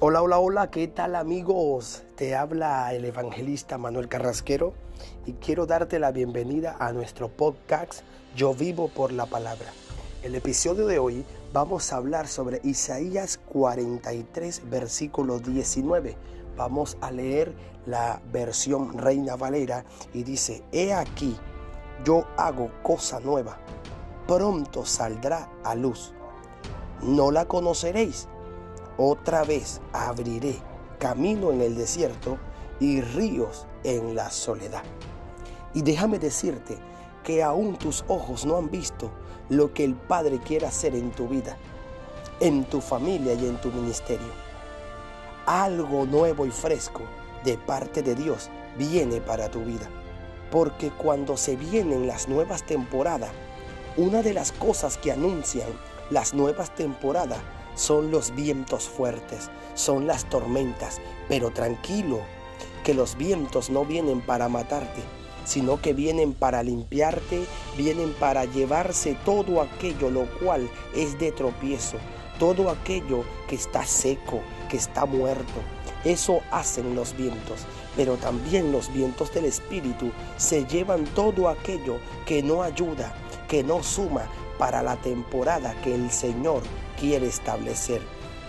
Hola, hola, hola, ¿qué tal amigos? Te habla el evangelista Manuel Carrasquero y quiero darte la bienvenida a nuestro podcast Yo vivo por la palabra. El episodio de hoy vamos a hablar sobre Isaías 43, versículo 19. Vamos a leer la versión Reina Valera y dice, He aquí, yo hago cosa nueva, pronto saldrá a luz. No la conoceréis otra vez abriré camino en el desierto y ríos en la soledad. Y déjame decirte que aún tus ojos no han visto lo que el Padre quiere hacer en tu vida, en tu familia y en tu ministerio. Algo nuevo y fresco de parte de Dios viene para tu vida. Porque cuando se vienen las nuevas temporadas, una de las cosas que anuncian las nuevas temporadas son los vientos fuertes, son las tormentas, pero tranquilo, que los vientos no vienen para matarte, sino que vienen para limpiarte, vienen para llevarse todo aquello lo cual es de tropiezo, todo aquello que está seco, que está muerto. Eso hacen los vientos, pero también los vientos del Espíritu se llevan todo aquello que no ayuda, que no suma para la temporada que el Señor quiere establecer.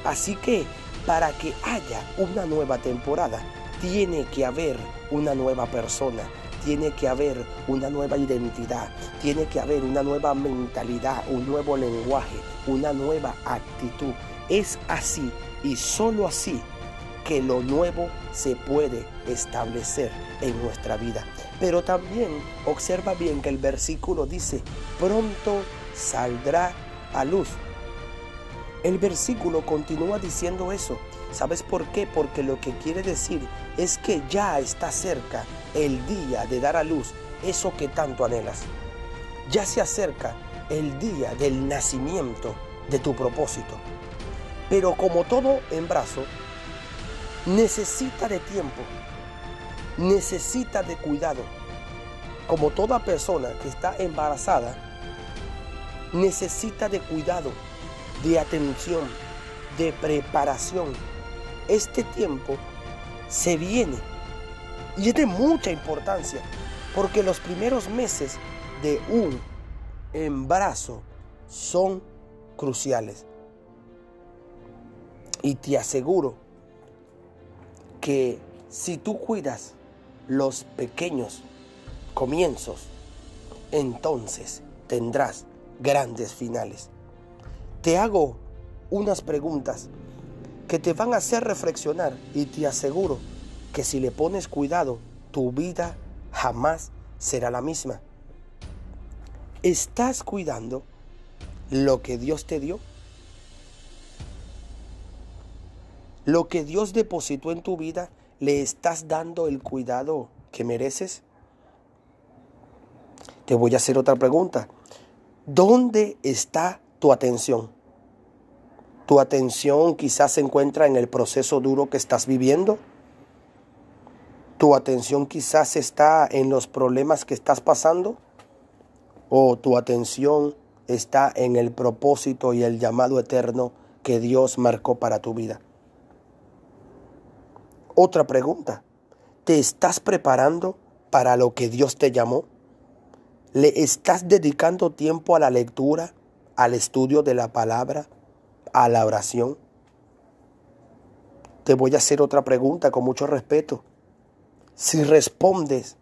Así que para que haya una nueva temporada, tiene que haber una nueva persona, tiene que haber una nueva identidad, tiene que haber una nueva mentalidad, un nuevo lenguaje, una nueva actitud. Es así y solo así que lo nuevo se puede establecer en nuestra vida. Pero también observa bien que el versículo dice, pronto saldrá a luz el versículo continúa diciendo eso. ¿Sabes por qué? Porque lo que quiere decir es que ya está cerca el día de dar a luz eso que tanto anhelas. Ya se acerca el día del nacimiento de tu propósito. Pero como todo embarazo, necesita de tiempo, necesita de cuidado. Como toda persona que está embarazada, necesita de cuidado de atención, de preparación. Este tiempo se viene y es de mucha importancia porque los primeros meses de un embarazo son cruciales. Y te aseguro que si tú cuidas los pequeños comienzos, entonces tendrás grandes finales te hago unas preguntas que te van a hacer reflexionar y te aseguro que si le pones cuidado, tu vida jamás será la misma. ¿Estás cuidando lo que Dios te dio? ¿Lo que Dios depositó en tu vida, le estás dando el cuidado que mereces? Te voy a hacer otra pregunta. ¿Dónde está tu atención. Tu atención quizás se encuentra en el proceso duro que estás viviendo. Tu atención quizás está en los problemas que estás pasando. O tu atención está en el propósito y el llamado eterno que Dios marcó para tu vida. Otra pregunta. ¿Te estás preparando para lo que Dios te llamó? ¿Le estás dedicando tiempo a la lectura, al estudio de la palabra, a la oración? Te voy a hacer otra pregunta con mucho respeto. Si respondes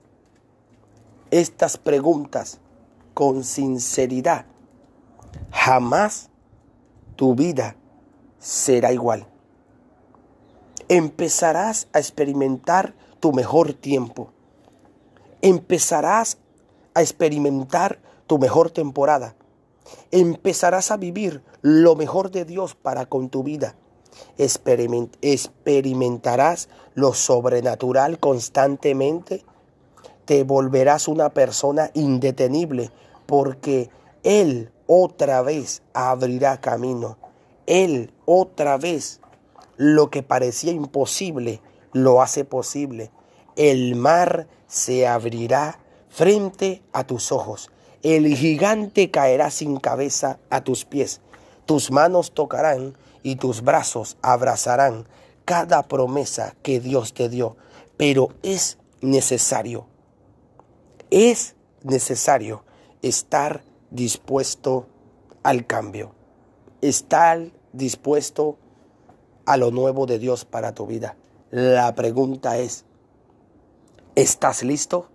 estas preguntas con sinceridad, jamás tu vida será igual. Empezarás a experimentar tu mejor tiempo. Empezarás a experimentar tu mejor temporada empezarás a vivir lo mejor de Dios para con tu vida. experimentarás lo sobrenatural constantemente. Te volverás una persona indetenible porque Él otra vez abrirá camino. Él otra vez lo que parecía imposible lo hace posible. El mar se abrirá frente a tus ojos el gigante caerá sin cabeza a tus pies. Tus manos tocarán y tus brazos abrazarán cada promesa que Dios te dio, pero es necesario, es necesario estar dispuesto al cambio, estar dispuesto a lo nuevo de Dios para tu vida. La pregunta es, ¿estás listo?